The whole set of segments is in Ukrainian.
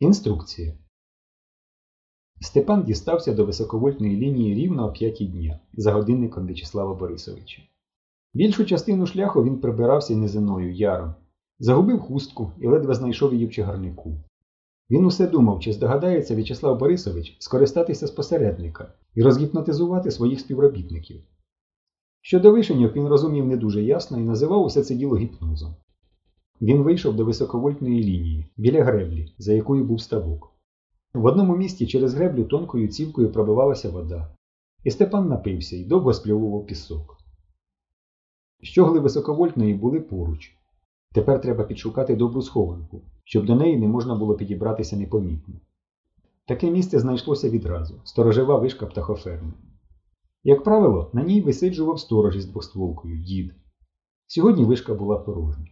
Інструкція. Степан дістався до високовольтної лінії рівно о п'ятій дня за годинником В'ячеслава Борисовича. Більшу частину шляху він прибирався низиною яром, загубив хустку і ледве знайшов її в чагарнику. Він усе думав, чи здогадається В'ячеслав Борисович скористатися з посередника і розгіпнотизувати своїх співробітників. Щодо вишеньок він розумів не дуже ясно і називав усе це діло гіпнозом. Він вийшов до високовольтної лінії біля греблі, за якою був ставок. В одному місці через греблю тонкою цівкою пробивалася вода, і Степан напився і довго сплювував пісок. Щогли високовольтної були поруч. Тепер треба підшукати добру схованку, щоб до неї не можна було підібратися непомітно. Таке місце знайшлося відразу сторожева вишка птахоферми. Як правило, на ній висиджував сторож із двостволкою дід. Сьогодні вишка була порожня.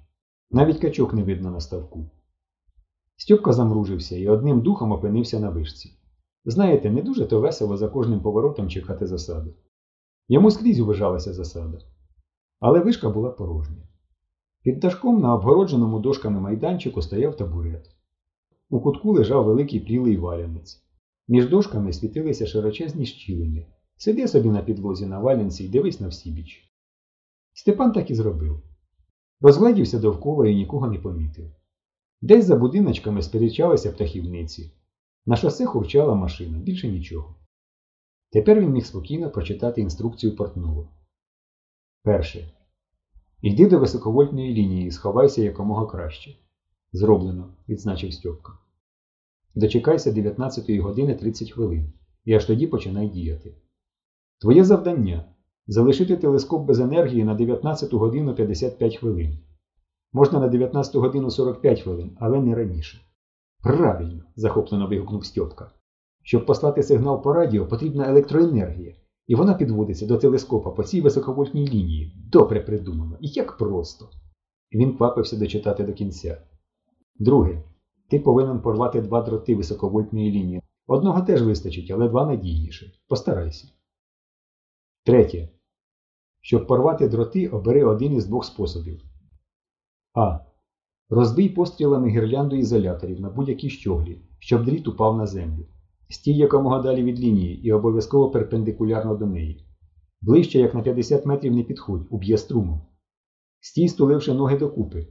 Навіть качок не видно на ставку. Стьопка замружився і одним духом опинився на вишці. Знаєте, не дуже то весело за кожним поворотом чекати засади. Йому скрізь уважалася засада. Але вишка була порожня. Під дашком на обгородженому дошками майданчику стояв табурет. У кутку лежав великий прілий валянець. Між дошками світилися широчезні щілини. Сиди собі на підлозі на валянці і дивись на всі. Степан так і зробив. Розгледівся довкола і нікого не помітив. Десь за будиночками сперечалися птахівниці. На шосе хурчала машина, більше нічого. Тепер він міг спокійно прочитати інструкцію портного. Перше. Йди до високовольтної лінії і сховайся якомога краще. Зроблено, відзначив Стьопка. Дочекайся 19 години 30 хвилин і аж тоді починай діяти. Твоє завдання залишити телескоп без енергії на 19 годину 55 хвилин. Можна на 19 годину 45 хвилин, але не раніше. Правильно, захоплено вигукнув Стьопка. Щоб послати сигнал по радіо, потрібна електроенергія, і вона підводиться до телескопа по цій високовольтній лінії. Добре придумано. І як просто. Він квапився дочитати до кінця. Друге. Ти повинен порвати два дроти високовольтної лінії. Одного теж вистачить, але два надійніше. Постарайся. Третє. Щоб порвати дроти, обери один із двох способів. А. Розбий пострілами гірлянду ізоляторів на будь-якій щоглі, щоб дріт упав на землю. Стій якомога далі від лінії і обов'язково перпендикулярно до неї. Ближче, як на 50 метрів не підходь, уб'є струмом. Стій, стуливши ноги докупи.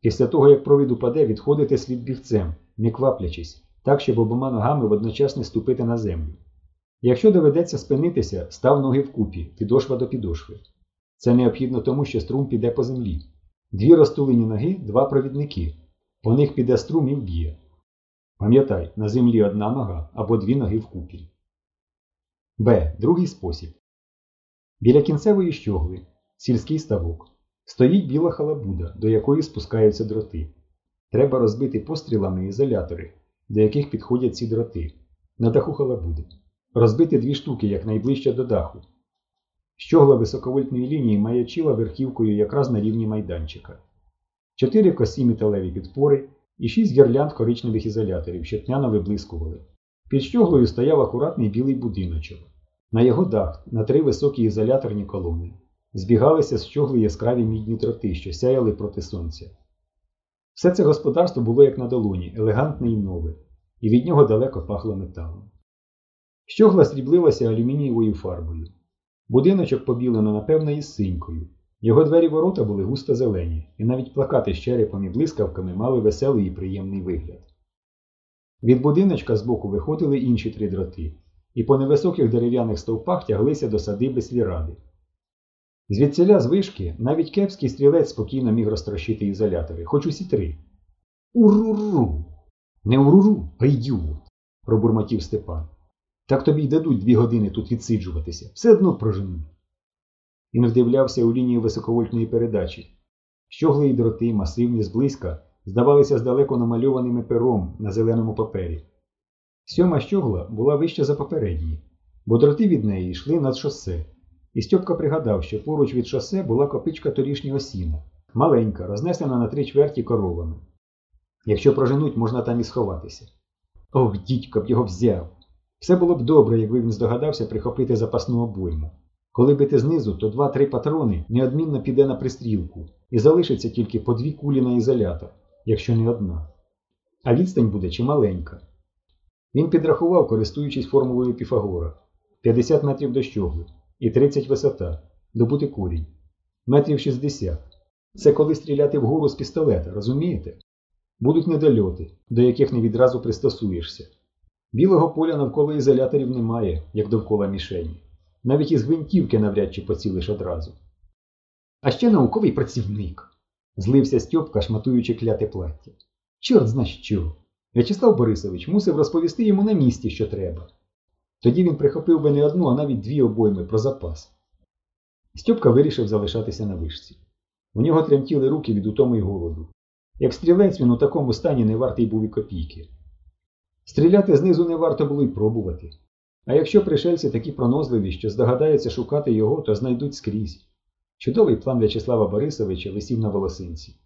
Після того, як провід упаде, відходити слід бігцем, не кваплячись, так, щоб обома ногами водночас не ступити на землю. Якщо доведеться спинитися, став ноги вкупі, підошва до підошви. Це необхідно тому, що струм піде по землі. Дві розтулені ноги, два провідники. По них піде струм і вб'є. Пам'ятай, на землі одна нога або дві ноги вкупі. Б. Другий спосіб. Біля кінцевої щогли, сільський ставок, стоїть біла халабуда, до якої спускаються дроти. Треба розбити пострілами ізолятори, до яких підходять ці дроти, на даху халабуди. Розбити дві штуки якнайближче до даху. Щогла високовольтної лінії маячила верхівкою якраз на рівні майданчика. Чотири косі металеві підпори і шість гірлянд коричневих ізоляторів, що тняно виблискували. Під щоглою стояв акуратний білий будиночок. На його дах на три високі ізоляторні колони. Збігалися з щогли яскраві мідні троти, що сяяли проти сонця. Все це господарство було як на долоні, елегантне і нове, і від нього далеко пахло металом. Щогла сріблилася алюмінієвою фарбою. Будиночок побілено, напевно, із синькою. Його двері ворота були густо зелені, і навіть плакати з черепом і блискавками мали веселий і приємний вигляд. Від будиночка збоку виходили інші три дроти, і по невисоких дерев'яних стовпах тяглися до садиби сліради. Звідсіля з вишки навіть кепський стрілець спокійно міг розтрощити ізолятори, хоч усі три. Уруру! Не уруру, а ідіот, пробурмотів Степан. Так тобі й дадуть дві години тут відсиджуватися, все одно проженуть. Він вдивлявся у лінію високовольтної передачі. Щогли й дроти, масивні зблизька, здавалися здалеку намальованими пером на зеленому папері. Сьома щогла була вища за попередні, бо дроти від неї йшли над шосе, і Стьопка пригадав, що поруч від шосе була копичка торішнього сіна, маленька, рознесена на три чверті коровами. Якщо проженуть, можна там і сховатися. Ох, дідько б його взяв! Все було б добре, якби він здогадався прихопити запасну обойму. Коли бити знизу, то два-три патрони неодмінно піде на пристрілку і залишиться тільки по дві кулі на ізолятор, якщо не одна. а відстань буде чималенька. Він підрахував, користуючись формулою Піфагора 50 метрів до щоглу і 30 висота, добути корінь, метрів 60. Це коли стріляти вгору з пістолета, розумієте? Будуть недольоти, до яких не відразу пристосуєшся. Білого поля навколо ізоляторів немає, як довкола мішені. Навіть із гвинтівки навряд чи поцілиш одразу. А ще науковий працівник. Злився Стьопка, шматуючи кляте плаття. Чорт зна що. В'ячеслав Борисович мусив розповісти йому на місці, що треба. Тоді він прихопив би не одну, а навіть дві обойми про запас. Стьопка вирішив залишатися на вишці. У нього тремтіли руки від утоми й голоду. Як стрілець він у такому стані не вартий був і копійки. Стріляти знизу не варто було й пробувати. А якщо пришельці такі пронозливі, що здогадаються шукати його, то знайдуть скрізь. Чудовий план В'ячеслава Борисовича висів на волосинці.